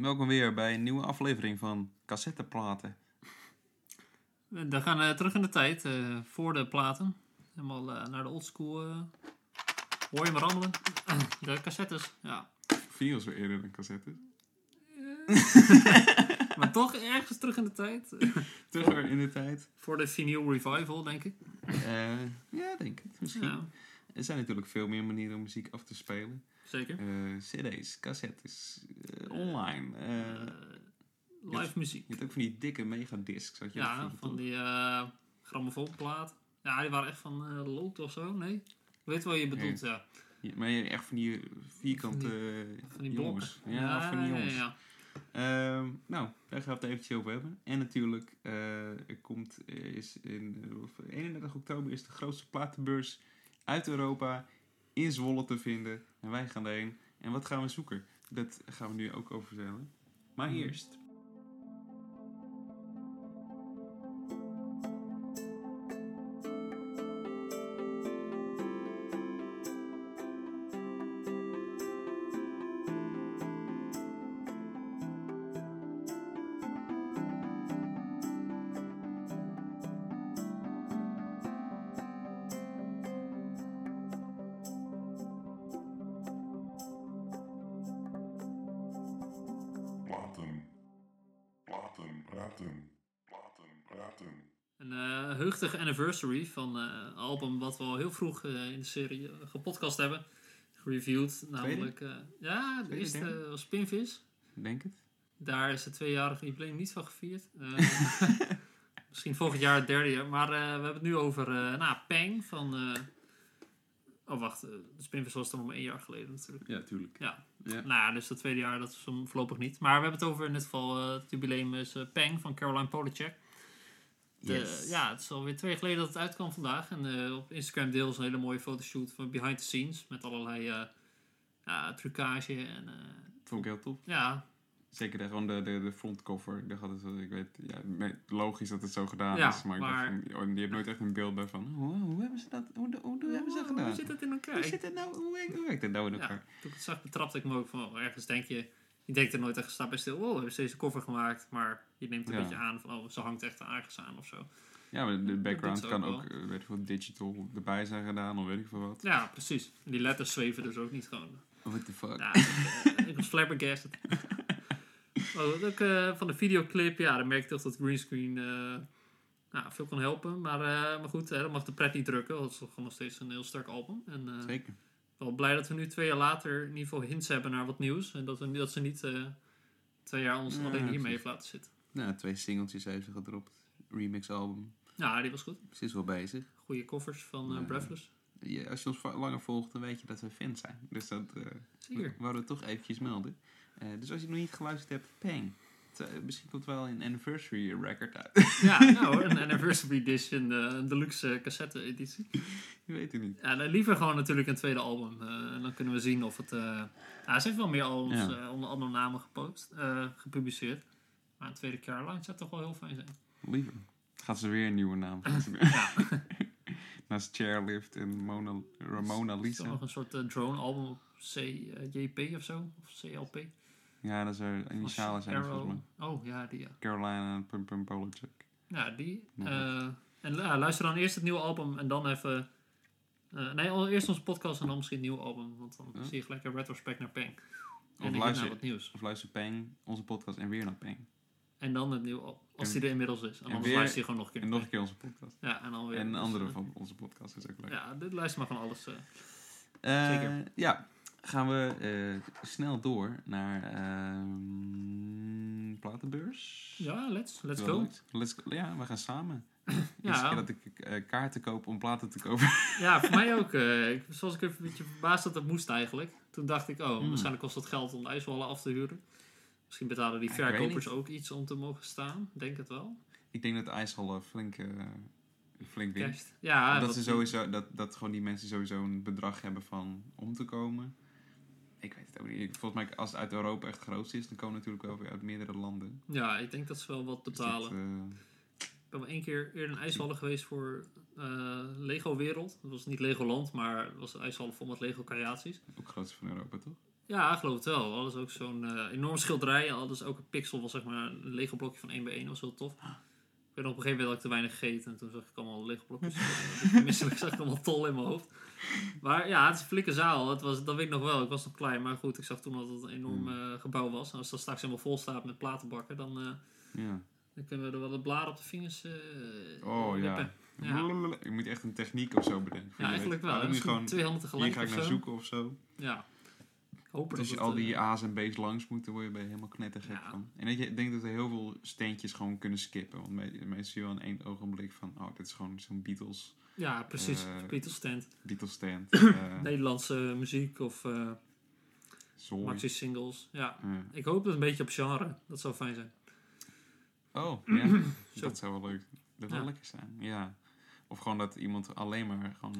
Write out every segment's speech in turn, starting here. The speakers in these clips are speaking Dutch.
Welkom weer bij een nieuwe aflevering van Cassetteplaten. We gaan eh, terug in de tijd, eh, voor de platen. Helemaal eh, naar de oldschool. eh hoor je me rammelen? de cassettes, ja. Video's weer eerder dan cassettes. Maar toch ergens terug in de tijd. Terug weer in de tijd. voor de vinyl revival, denk ik. Eh, ja, denk het. Misschien. Ja, Er zijn natuurlijk veel meer manieren om muziek af te spelen. Zeker. Eh, CD's, cassettes, eh, online. eh, Eh, live muziek. je hebt ook van die dikke megadiscs. Had je Ja, van die grammofoonplaat. Ja, die waren echt van eh lood of zo, nee? Ik weet wat je bedoelt, ja. Ja, maar je- echt van die vierkante Van die jongens. Ja, van die jongens. Ja. Ehm, nou, daar gaan we het eventjes over hebben. En natuurlijk, er komt, is in eh, of 31 oktober is de grootste platenbeurs uit Europa in Zwolle te vinden. En wij gaan erheen. En wat gaan we zoeken? Dat gaan we nu ook over vertellen. Maar Mhm. eerst. Een eh heugtige anniversary van eh, een album wat we al heel vroeg eh, in de serie eh, gepodcast hebben. Gereviewd. Namelijk, eh, ja, de eerste was Pinvis. Denk het. Daar is het tweejarige jubileum niet van gevierd. Eh, misschien volgend jaar het derde jaar. Maar eh, we hebben het nu over eh nou, Pang van... eh, oh, wacht. eh, de Spinvis was dan om één jaar geleden natuurlijk. Ja, tuurlijk. Ja. Ja. Nou ja, dus het tweede jaar, dat is hem voorlopig niet. Maar we hebben het over in dit geval, eh, het jubileum is eh, Pang van Caroline Polachek. De- Yes. Ja, het is alweer twee jaar geleden dat het uitkwam vandaag. En eh, op Instagram deels een hele mooie fotoshoot van behind the scenes. Met allerlei eh, ja, trucage en eh, Vond ik heel tof. ja, Zeker de, gewoon de, de, de frontcover. Ik dacht altijd, ik weet, ja, logisch dat het zo gedaan Ja, is. Maar, ik dacht van, oh, je hebt nooit echt een beeld bij van, hoe, hoe hebben ze dat, hoe, hoe, hoe hebben ze dat gedaan? Hoe zit het in elkaar? Hoe zit het nou? Hoe, werkt- het nou in Ja, elkaar? toen ik het zag, betrapte ik me ook van, oh, ergens denk je, je denkt er nooit echt, sta bij stil, oh, hebben ze deze cover gemaakt, maar je neemt een Ja. beetje aan van, oh, ze hangt echt ergens aan of zo. Ja, maar de background kan ook eh, weet ik veel, digital erbij zijn gedaan of weet ik veel wat. Ja, precies. En die letters zweven dus ook niet gewoon. What the fuck? Ja, ik, eh, ik was flabbergasted. oh, ook eh, van de videoclip, ja, dan merk je toch dat greenscreen eh nou, veel kan helpen. Maar, maar goed, hè, dat mag de pret niet drukken, want het is toch nog steeds een heel sterk album. En Zeker. Wel blij dat we nu twee jaar later in ieder geval hints hebben naar wat nieuws. En dat, we, dat ze niet eh, twee jaar ons Ja, alleen hiermee precies. heeft laten zitten. Nou, twee singeltjes heeft ze gedropt. Remix album. Ja, die was goed. Ze is wel bezig. Goede covers van Ja. Breathless. Ja, als je ons langer volgt, dan weet je dat we fans zijn. Dus dat eh Zeker. wouden we toch eventjes melden. Dus als je nog niet geluisterd hebt, pang. Eh, misschien komt wel een anniversary record uit. Ja, nou hoor, een anniversary edition, een deluxe cassette editie. je weet het niet. Ja, liever gewoon natuurlijk een tweede album. eh, en dan kunnen we zien of het... ja, ze heeft wel meer albums Ja. onder andere namen gepost, gepubliceerd. Maar een tweede Caroline zou toch wel heel fijn zijn. Liever. Gaat ze weer een nieuwe naam Ja, Naast Chairlift en Mona, Ramona is Lisa. nog een soort drone album op CJP of zo? Of CLP? Ja, dat is haar initialen zijn het Arrow. volgens mij. Oh, ja, die ja. Carolina. Ja, die. Eh, en ja, luister dan eerst het nieuwe album en dan even... eh, nee, eerst onze podcast en dan misschien het nieuwe album. Want dan Ja. zie je gelijk een retrospect naar Pang. En Of ik naar luister, wat nieuws. of luister Pang, onze podcast, en weer naar Pang. En dan het nieuwe album. Als En- die er inmiddels is. En, en anders weer- luister je gewoon nog een keer. En nog een keer onze podcast. Ja, en dan weer. En dus, andere eh, van onze podcast is ook leuk. Ja, dit luister maar van alles. zeker. Ja, gaan we eh, snel door naar ehm platenbeurs. Ja, let's, let's go. Let's go. Ja, we gaan samen. Ja. Dat ik eh, kaarten koop om platen te kopen. ja, voor mij ook. eh, ik, zoals ik even een beetje verbaasd dat dat moest eigenlijk. Toen dacht ik, oh, Hmm. waarschijnlijk kost dat geld om de ijswallen af te huren. Misschien betalen die verkopers ook iets om te mogen staan. Denk het wel. ik denk dat de ijshallen flink, eh flink wint. Kerst. Ja, dat, ze sowieso, dat, dat gewoon die mensen sowieso een bedrag hebben van om te komen. Ik weet het ook niet. Volgens mij, als het uit Europa echt groot is, dan komen natuurlijk wel weer uit meerdere landen. ja, ik denk dat ze wel wat betalen. eh, Ik ben wel één keer eerder een ijshallen geweest voor eh, Lego Wereld. Dat was niet Legoland, maar het was een ijshallen vol met Lego creaties. ook grootste van Europa, toch? Ja, geloof het wel. Alles ook zo'n eh enorm schilderij. Alles ook een pixel was zeg maar een Lego blokje van 1 bij 1. Dat was heel tof. Ik weet nog op een gegeven moment dat ik te weinig gegeten. En toen zag ik allemaal Lego blokjes. uh, misselijk zag ik allemaal tol in mijn hoofd. Maar ja, het is een flinke zaal. Het was, dat weet ik nog wel. Ik was nog klein. Maar goed, ik zag toen dat het een enorm Hmm. eh, gebouw was. En als dat straks helemaal vol staat met platenbakken, dan, eh, Ja. dan kunnen we er wel de blaren op de vingers eh Oh ja. Ja. Je moet echt een techniek of zo bedenken. Ja, eigenlijk wel. Dan moet je gewoon, twee handen hier tegelijk ga ik naar zo. zoeken of zo. Ja. Hoop Dus dat je al die eh, A's en B's langs moet, dan word je bij helemaal knettergek Ja. van. En dat je ik denk dat er heel veel steentjes gewoon kunnen skippen. Want me- meestal zie je wel in één ogenblik van, oh, dit is gewoon zo'n Beatles, Ja, precies. eh, Beatles stand. Beatles stand. eh Nederlandse muziek of maxi singles. Ja. Ik hoop het een beetje op genre. Dat zou fijn zijn. oh, ja. Dat zou wel leuk Dat zou Ja. lekker zijn, ja. Of gewoon dat iemand alleen maar gewoon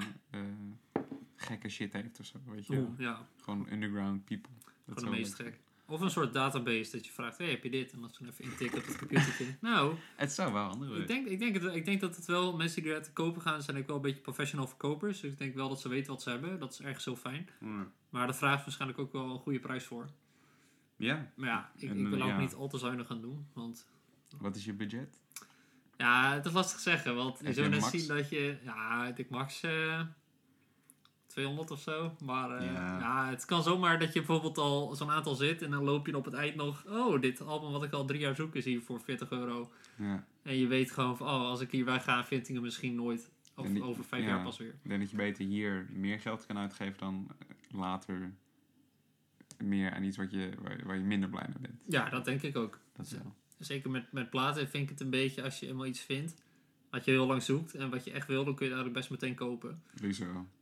gekke shit heeft of zo, weet je. Oeh, ja. Gewoon underground people. Dat Gewoon de meest gek. Of een soort database dat je vraagt, hey, heb je dit? En dat ze dan even intikken op het computertje. nou. Het zou wel handig ik denk, ik, denk het, ik denk dat het wel, mensen die eruit te kopen gaan, zijn ook wel een beetje professional verkopers. Dus ik denk wel dat ze weten wat ze hebben. Dat is ergens heel fijn. Ja. Maar dat vraagt waarschijnlijk ook wel een goede prijs voor. Ja, Maar ja, ik, En, ik wil ook ja. niet al te zuinig gaan doen. Want wat is je budget? ja, het is lastig zeggen. Want je zou net max? zien dat je, ja, ik max eh 200 of zo. Maar eh, Ja. ja. het kan zomaar dat je bijvoorbeeld al zo'n aantal zit. En dan loop je op het eind nog, oh, dit album wat ik al drie jaar zoek is hier voor 40 euro. Ja. En je weet gewoon van, oh, als ik hier weg ga, vind ik hem misschien nooit. Of die- over vijf ja. jaar pas weer. Ik denk dat je beter hier meer geld kan uitgeven dan later meer aan iets wat je, waar, waar je minder blij mee bent. Ja, dat denk ik ook. Dat wel. Zeker met, met platen vind ik het een beetje als je eenmaal iets vindt. Wat je heel lang zoekt en wat je echt wil, dan kun je eigenlijk best meteen kopen.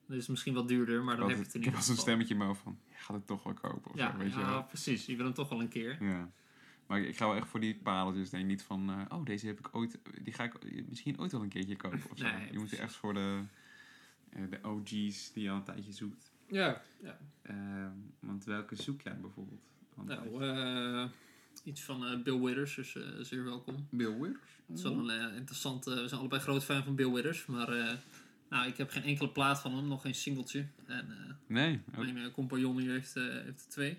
Dat is misschien wat duurder, maar dan Ik heb je het ik ieder heb wel zo'n geval. stemmetje in van, je gaat het toch wel kopen of Ja, zo, weet je ja wel. precies. Je wil hem toch wel een keer. Ja. Maar ik, ik ga wel echt voor die pareltjes. Denk niet van, eh, oh, deze heb ik ooit, die ga ik misschien ooit wel een keertje kopen of zo. Nee, je moet precies. echt voor de, eh, de OG's die je al een tijdje zoekt. Ja. ja. Ehm, want welke zoek jij bijvoorbeeld? Nou, eh, iets van Bill Withers, dus zeer welkom. Bill Withers? Het is wel een interessante... we zijn allebei groot fan van Bill Withers, maar... nou, ik heb geen enkele plaat van hem, nog geen singeltje. En eh, Nee, ook mijn eh, compagnon hier heeft, eh, heeft er twee.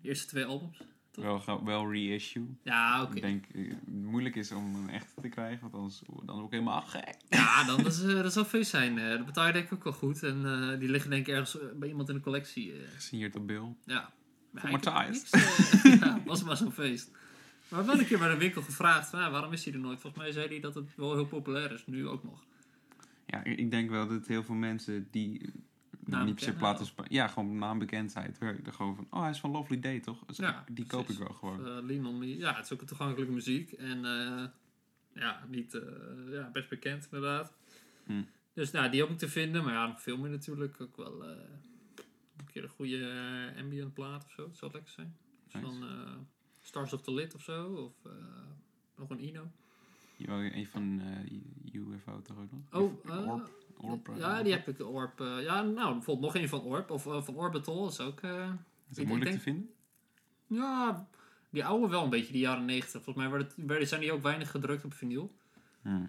De eerste twee albums. wel, ga- wel reissue. Ja, oké. Ik denk moeilijk is om een echte te krijgen, want anders dan ook helemaal gek. Ja, dan is, dat zal feest zijn. dat betaal je denk ik ook wel goed. En die liggen denk ik ergens bij iemand in de collectie. Gesigneerd op Bill. ja. Voor Matthijs. ja, was maar zo'n feest. Maar wel een keer bij de winkel gevraagd, van, waarom is hij er nooit? Volgens mij zei hij dat het wel heel populair is, nu ook nog. Ja, ik denk wel dat heel veel mensen die eh, niet per se platen... Ja, gewoon naambekendheid. er gewoon van, oh, hij is van Lovely Day, toch? Dus Ja, die koop ik wel gewoon. Eh, Lean. Ja, het is ook een toegankelijke muziek. En eh, ja, niet ja, best bekend inderdaad. Hm. Dus nou, die hoop ik te vinden. Maar ja, nog veel meer natuurlijk. Ook wel een keer een goede ambient plaat of zo. Dat zou lekker zijn. Dus Nice. Stars of the Lit of zo. Of nog een Ino. Je wou een van eh, UFO toch ook nog? Oh, eh, Orb? Orb eh, ja, die heb ik. Orb. eh, ja, nou, bijvoorbeeld nog een van Orb. Of van Orbital is ook... Is ik dat moeilijk denk- te vinden? ja, die oude wel een beetje, die jaren 90. Volgens mij werden, werden, zijn die ook weinig gedrukt op vinyl. Hm.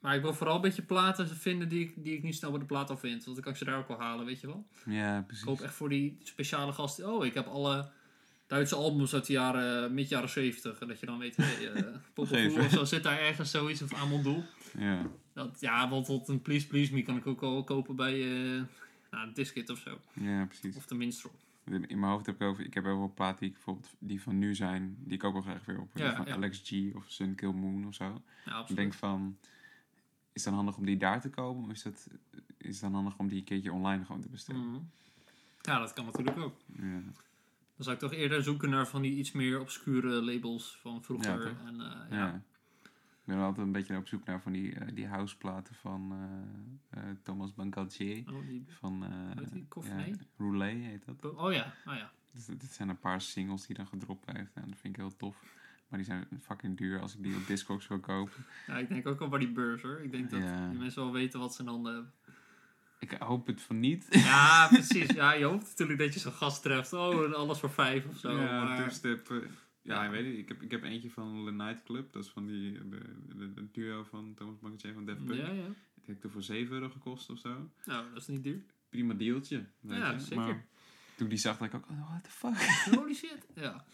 Maar ik wil vooral een beetje platen vinden die ik, die ik niet snel bij de plaat al vind. Want dan kan ik ze daar ook wel halen, weet je wel. Ja, Ik precies. hoop echt voor die speciale gasten. Oh, ik heb alle Duitse albums uit de jaren, mid jaren 70. En dat je dan weet, hey, uh, of zo zit daar ergens zoiets. Of Amon Doel. Ja. Dat, ja, bijvoorbeeld een Please Please Me kan ik ook wel kopen bij uh, nou, een Diskit of zo. ja, precies. Of de Minstrel. In mijn hoofd heb ik over, ik heb ook wel platen die ik bijvoorbeeld die van nu zijn, die ik ook wel graag weer op. Ja, van ja. Alex G of Sun Kill Moon of zo. Ja, Ik denk van, is het dan handig om die daar te kopen? Of is, dat, is het dan handig om die een keertje online gewoon te bestellen? Mhm. Ja, dat kan natuurlijk ook. Ja. Dan zou ik toch eerder zoeken naar van die iets meer obscure labels van vroeger. Ja, en, eh, Ja. ja. Ik ben altijd een beetje op zoek naar van die, eh, die houseplaten van eh, Thomas Bancaltier. Oh, die, Van die? ja, Roulet heet dat. oh ja, oh ja. Dus dit zijn een paar singles die dan gedropt heeft. En dat vind ik heel tof. Maar die zijn fucking duur als ik die op Discogs wil kopen. Ja, ik denk ook al bij die beurs hoor. Ik denk dat Ja. die mensen wel weten wat ze in handen hebben. Ik hoop het van niet. Ja, precies. Ja, je hoopt natuurlijk dat je zo'n gast treft. Oh, en alles voor vijf of zo. ja, maar... two-step, ja, Ja. ik weet het. Ik heb, ik heb eentje van The Night Club. Dat is van die, de, de, de duo van Thomas Bancaltier van Def Punk. Ja, ja. Die heeft toen voor 7 euro gekost of zo. Nou, dat is niet duur. Prima dealtje. Weet Ja, je. zeker. Maar Toen ik die zag, ik ook, oh, what the fuck? Holy shit. Ja.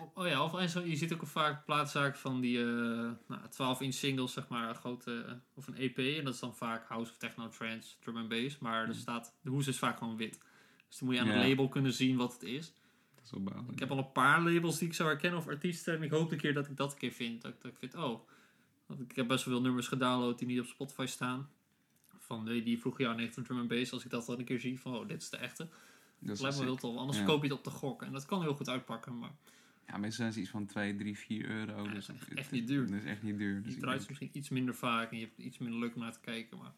Oh, oh ja, of en zo, je ziet ook vaak plaatzaken van die eh nou, 12 inch singles, zeg maar, een grote, eh, of een EP. En dat is dan vaak House of Techno, Trance, Drum and Bass. Maar er Mm. staat, de hoes is vaak gewoon wit. Dus dan moet je aan Ja. het label kunnen zien wat het is. Dat is wel balen. Ik heb al een paar labels die ik zou herkennen of artiesten. En ik hoop een keer dat ik dat een keer vind. Dat, ik- dat ik vind, oh. Want ik heb best wel veel nummers gedownload die niet op Spotify staan. Van die, die vroeger jaar 19 drum and bass. Als ik dat dan een keer zie van, oh, dit is de echte. Dat lijkt me wel heel tof. Anders Ja. koop je het op de gok. En dat kan heel goed uitpakken. Maar Ja, meestal zijn ze iets van 2, 3, 4 euro. Ja, dus dat is echt- niet duur. Dat is echt niet duur. Dus je draait denk- misschien iets minder vaak. En je hebt iets minder leuk om naar te kijken. Maar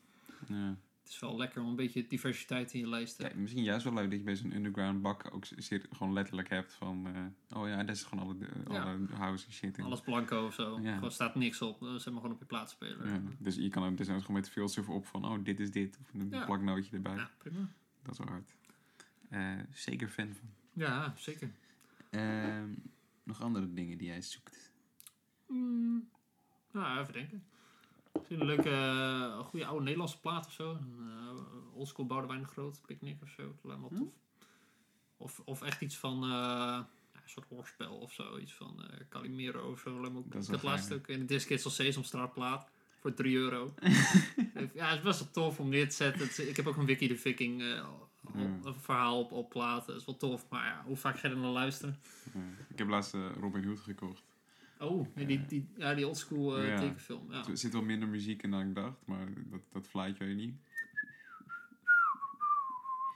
ja. het is wel lekker om een beetje diversiteit in je lijst te Ja, hebben. misschien juist wel leuk dat je bij zo'n underground bak ook zeer, gewoon letterlijk hebt van... eh, oh ja, dat is gewoon alle, Ja. alle house en shit. in. Alles blanco of zo. Ja. Gewoon staat niks op. Ze hebben gewoon op je plaatspeler. Ja, dus je kan er dus gewoon met veel surfen op van, oh, dit is dit. Of een Ja. plaknootje erbij. Ja, prima. Dat is wel hard. Eh, zeker fan van. Ja, zeker. Ehm, nog andere dingen die jij zoekt? Hmm. Nou, even denken. Misschien een leuke, eh, goede oude Nederlandse plaat of zo. Een uh, oldschool Boudewijn de Groot, Picnic of zo. Dat lijkt me wel tof. Of, of echt iets van eh, ja, een soort hoorspel of zo. Iets van eh Calimero of zo. Ook- Dat is ik had wel laatst ook in de Disc al Sesamstraat plaat. Voor 3 euro. ja, het is best wel tof om neer te zetten. Ik heb ook een Wiki de Viking eh, Ja. een verhaal op, op plaat. Dat is wel tof. Maar ja, hoe vaak ga je er naar luisteren? Eh, ik heb laatst eh, Robin Hood gekocht. Oh, nee, die, die, ja, die oldschool eh Ja. tekenfilm. Ja. Er zit wel minder muziek in dan ik dacht, maar dat, dat fluitje weet je niet.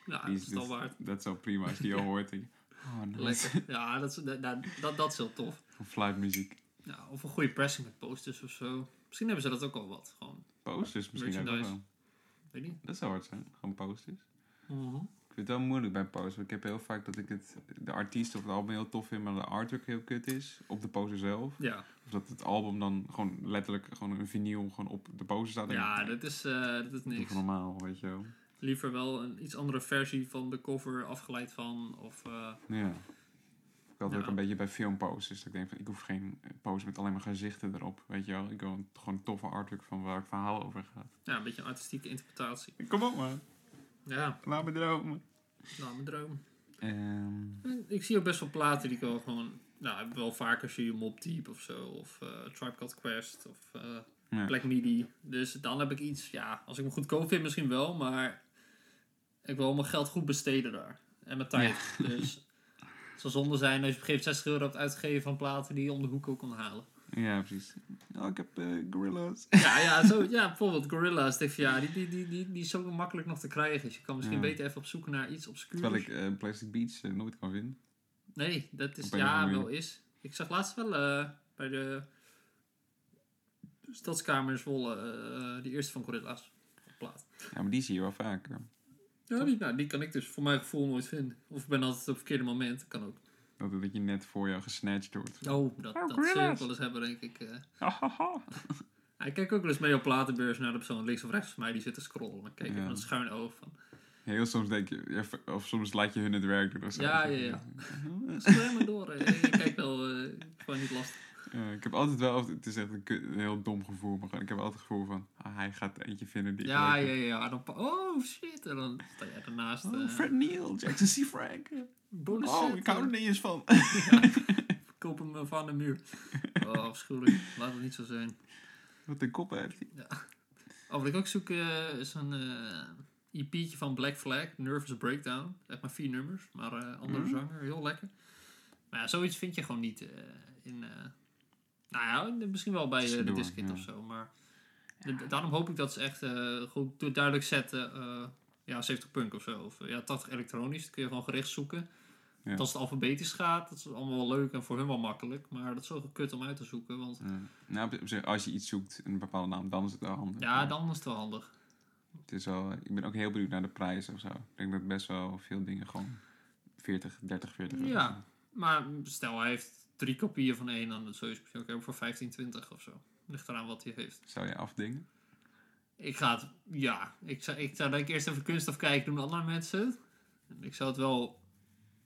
Ja, Die dat is dus- waard. Dat is wel prima als je die al hoort. oh, nice. Lekker. Ja, dat, is, dat, dat, dat, is heel tof. Gewoon fluitmuziek. Ja, of een goede pressing met posters of zo. Misschien hebben ze dat ook al wat. Gewoon, Posters misschien ook wel. Weet niet. Dat zou hard zijn. Gewoon posters. Mhm. Ik vind het wel moeilijk bij posters. Ik heb heel vaak dat ik het, de artiest of het album heel tof vind, maar de artwork heel kut is. Op de poster zelf. Ja, Of dat het album dan gewoon letterlijk gewoon een vinyl gewoon op de poster staat. Ja dat is, eh, dat is niks. normaal, weet je wel. Liever wel een iets andere versie van de cover afgeleid van. Of, eh, Ja. Ik had Ja. ook een beetje bij filmposters. Dat ik denk van, ik hoef geen poster met alleen maar gezichten erop. Weet je wel. Ik wil een- gewoon een toffe artwork van waar het verhaal over gaat. ja, een beetje een artistieke interpretatie. Kom op man. Ja, Laat me dromen. nou, mijn droom. Ehm, Ik zie ook best wel platen die ik wel gewoon... Nou, ik wel vaker zie je Mob Deep of zo. Of eh Tribe Called Quest. Of ja. Black Midi. Dus dan heb ik iets, ja, als ik hem goedkoop vind misschien wel, maar ik wil mijn geld goed besteden daar. En mijn tijd. Dus het zou zonde zijn als je op een gegeven moment 60 euro hebt uitgegeven van platen die je om de hoek ook kon halen. Ja, precies. Oh, ik heb eh, Gorilla's. Ja, ja, zo, ja bijvoorbeeld Gorilla's. denk ja, die, die, die, die, die is zo makkelijk nog te krijgen. Dus je kan misschien Ja. beter even op zoek naar iets obscuurs. Terwijl ik eh, Plastic Beach eh, nooit kan vinden. Nee, dat is, ja, wel is. Ik zag laatst wel bij de Stadskamer in Zwolle die eerste van Gorilla's op plaat. Ja, maar die zie je wel vaker. Ja, die, nou, die kan ik dus voor mijn gevoel nooit vinden. Of ik ben altijd op het verkeerde moment. Dat kan ook. Dat, dat je net voor jou gesnatcht wordt. Oh, dat, Oh, dat zou ik wel eens hebben, denk ik. eh. Hahaha. Ja, ik kijk ook wel eens mee op platenbeurs naar de persoon links of rechts van mij die zit te scrollen. Dan kijk ik Ja. met een schuin oog van... Heel soms denk je, of soms laat je hun het werk doen. Of zo. Ja, ja, ja. Scroll maar door. eh. Ik kijk wel, eh, gewoon niet lastig. Ja, ik heb altijd wel, het is echt een, heel dom gevoel, maar ik heb altijd het gevoel van, ah, hij gaat eentje vinden die Ja, ja, ja. Dan, oh, shit. En dan sta jij daarnaast. Oh, eh Fred Neil, Jackson C. Frank. bonus Oh, ik hou eh. er niet eens van. Koop hem van de muur. Oh, afschuwelijk. Laat het niet zo zijn. Wat een kop heeft hij. Oh, wat ik ook zoek eh, is een eh EP'tje van Black Flag, Nervous Breakdown. Echt maar vier nummers, maar eh andere Mhm. zanger, heel lekker. Maar ja, zoiets vind je gewoon niet eh, in... nou ja, misschien wel bij eh, de Tussendoor, Diskit ja. of zo, maar... de- daarom hoop ik dat ze echt eh, goed du- duidelijk zetten... eh, ja, 70 punk of zo. Of ja, 80 elektronisch. Dat kun je gewoon gericht zoeken. Ja. Als het alfabetisch gaat, dat is allemaal wel leuk en voor hun wel makkelijk. Maar dat is zo kut om uit te zoeken. Want. Nou, als je iets zoekt, een bepaalde naam, dan is het wel handig. ja, dan is het wel handig. Het is wel, ik ben ook heel benieuwd naar de prijs of zo. Ik denk dat best wel veel dingen gewoon 40, 30, 40 euro Ja. Maar stel, hij heeft drie kopieën van één, dan zou je ze misschien ook hebben voor 15, 20 of zo. Ligt eraan wat hij heeft. Zou je afdingen? Ik ga het, ja, ik zou, ik zou denk ik eerst even kunststof kijken doen andere mensen. Ik zou het wel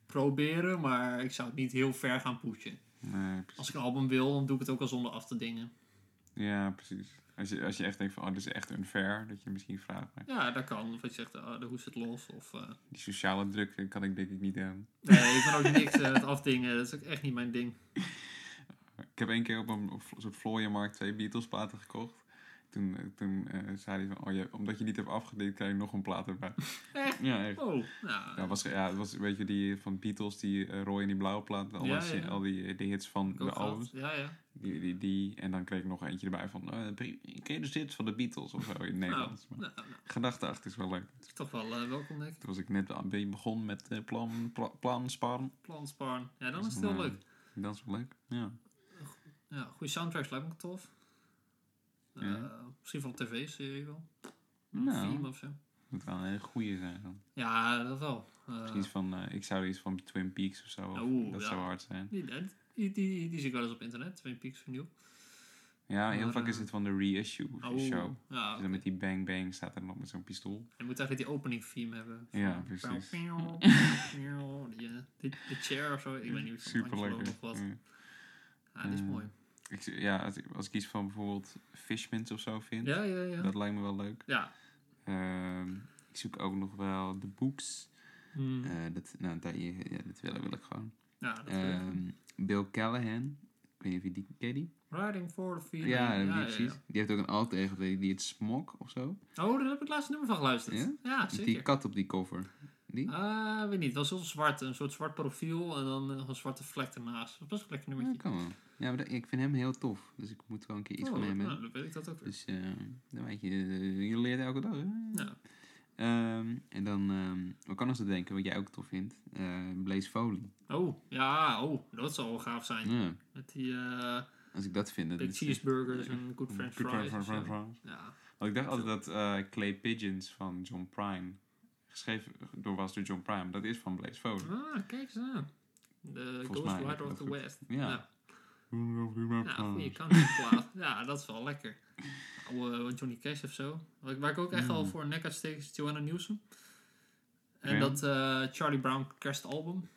proberen, maar ik zou het niet heel ver gaan pushen. Nee, precies. Als ik een album wil, dan doe ik het ook al zonder af te dingen. Ja, precies. Als je, als je echt denkt van, oh, dit is echt unfair, dat je misschien vraagt. Maar Ja, dat kan. Of dat je zegt, oh, hoe zit los. Of, eh, die sociale druk eh, kan ik denk ik niet aan. nee, ik ben ook niks eh, het afdingen. Dat is ook echt niet mijn ding. Ik heb één keer op een, op een soort vlooienmarkt twee Beatles platen gekocht. Toen, eh, toen eh, zei hij van, oh, je, omdat je niet hebt afgedikt, krijg je nog een plaat erbij. Echt? Ja, echt. Oh, nou. Ja, was, ja, het was, weet je, die van Beatles, die rode en die blauwe plaat, al, Ja, al die, die hits van de albums. Ja, ja. Die, die, die, en dan kreeg ik nog eentje erbij van, eh, ken je de hits van de Beatles of zo in het Nederlands. Maar Nou, nou, Gedachteachter is wel leuk. toch wel eh, welkom, denk ik. Toen was ik net aan be- begonnen met eh, plan, pla, plan sparen. Plansparn. Ja, dan Dus is het eh, leuk. Dat is wel leuk, ja. Ja, goede soundtracks lijkt me tof. Eh, Ja. Misschien van een tv-serie wel. Een Nou. film of zo. Moet wel een hele goede zijn dan. Ja, dat wel. Eh, Misschien iets van, eh, ik zou iets van Twin Peaks of zo. of- Oeh, dat zou hard zijn. die, die, die, die zie ik wel eens op internet. Twin Peaks vernieuwd. Ja, heel Maar, vaak is het van de reissue Oh, show. ja. Dus dan met die bang bang staat er nog met zo'n pistool. Je moet eigenlijk die opening theme hebben. Ja, precies. De chair of zo. Ik weet niet. Super lekker. Wat. Ja. Ja, die is mooi. Ik, ja, als ik, als ik iets van bijvoorbeeld Fishmans of zo vind, Ja, ja, ja. dat lijkt me wel leuk. ja. Ehm, ik zoek ook nog wel de books. Hmm. Eh, dat, nou, dat, ja, dat wil, wil ik gewoon. ja, dat. Ehm, Bill Callahan. Ik weet niet of je die ken. Die? Riding for the feeling. Ja, die, ja, precies. Die heeft ook een alter ego, die, die het Smok of zo. Oh, daar heb ik laatst nummer van geluisterd. Ja? Met die zeker. kat op die cover. Ah, weet niet. Het was heel zwart. Een soort zwart profiel en dan eh, een zwarte vlek ernaast. Dat was een lekker Ja, nummertje. kan wel. Ja, maar dat- ik vind hem heel tof. Dus ik moet wel een keer iets Oh, van hem nou, hebben. dan weet ik dat ook weer. Dus eh, dan weet je, eh, je leert elke dag. Hè? Ja. Ehm, en dan, ehm wat kan nog zo denken, wat jij ook tof vindt? Blaze Foley. Oh, ja, oh, dat zou wel gaaf zijn. Ja, Met die als ik dat vind. big is- cheeseburgers en good french fries. Ja. Want ik dacht altijd dat Clay Pigeons van John Prine geschreven door was door John Prine. Dat is van Blaze Foley. Ah, kijk eens aan. De Ghost Rider of the goed. West. Ja. Ja, ja goede countryplaat. ja, dat is wel lekker. Oude Johnny Cash of zo. Waar ik, waar ik ook echt Mm. al voor nek uitsteek is Joanna Newsom. En Ja. dat eh, Charlie Brown kerstalbum.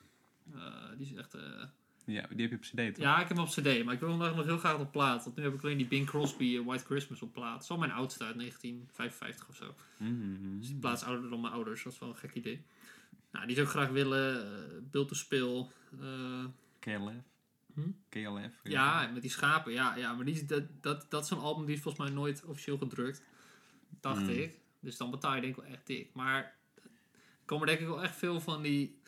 Eh, die is echt... eh, Ja, die heb je op cd toch? ja, ik heb hem op cd, maar ik wil hem nog heel graag op plaat. Want nu heb ik alleen die Bing Crosby White Christmas op plaat. Dat is wel mijn oudste uit 1955 of zo. Mhm. Dus die plaat is ouder dan mijn ouders. Dat is wel een gek idee. Nou, die zou ik graag willen. eh Build to Spill. KLF. Hm? KLF. ja, met die schapen. Ja, ja maar die, dat, dat, dat is een album die is volgens mij nooit officieel gedrukt. Dacht Hmm. ik. Dus dan betaal je denk ik wel echt dik. Maar er komen denk ik wel echt veel van die...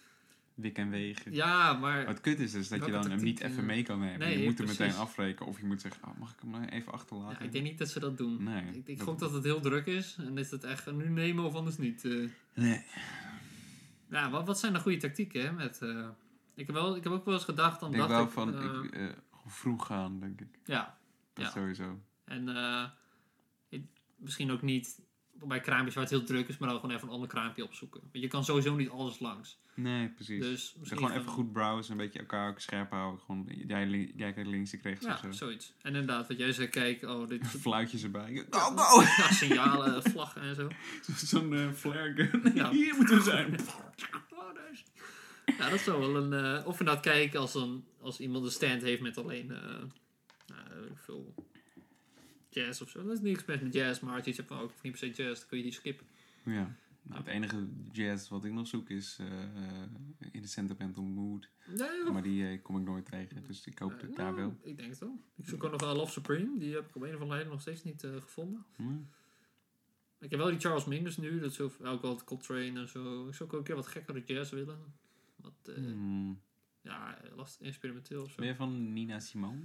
Wik en wegen. Ja, maar... Wat kut is, is dat je dan hem niet even eh, mee kan nemen. nee, je moet hem precies. meteen afrekenen. Of je moet zeggen, oh, mag ik hem nou even achterlaten? Ja, ik denk niet dat ze dat doen. Nee. Ik, ik gok dat het heel druk is. En is het echt nu nemen of anders niet. eh. Nee. Ja, wat, wat zijn de goede tactieken? Hè? Met, eh, ik, heb wel, ik heb ook wel eens gedacht... Ik dacht wel ik, van, eh, ik, eh, vroeg gaan, denk ik. ja, Dat Ja. sowieso. En eh, ik- misschien ook niet bij kraampjes waar het heel druk is, maar dan gewoon even een ander kraampje opzoeken. Want je kan sowieso niet alles langs. Nee, precies. Dus misschien gewoon even goed browsen, een beetje elkaar ook scherp houden. Gewoon, jij, jij kijkt links, ik rechts Ja, of zo. zoiets. En inderdaad, wat jij zei, kijk, oh, dit Fluitjes erbij. Ja, Go, go! ja, signalen, vlaggen en zo. Zo'n eh, flare gun. Ja. Hier moeten we zijn. Oh, Ja, dat is wel een... eh, of inderdaad kijken als, een, als iemand een stand heeft met alleen... eh nou, veel jazz of zo. Dat is niks met met jazz, maar als je iets hebt van, ook niet per se jazz, dan kun je die skippen. Ja. Nou, het enige jazz wat ik nog zoek is eh, in de Sentimental Mood. Maar die eh, kom ik nooit tegen. Dus ik hoop dat ik daar Nou, wel. Ik denk het wel. Ik zoek ook nog wel Love Supreme. Die heb ik op een of andere reden nog steeds niet gevonden. Ik heb wel die Charles Mingus nu. Dat is ook wel het Coltrane en zo. Ik zou ook een keer wat gekkere jazz willen. Wat, eh, Hm. ja, lastig experimenteel of zo. Je van Nina Simone?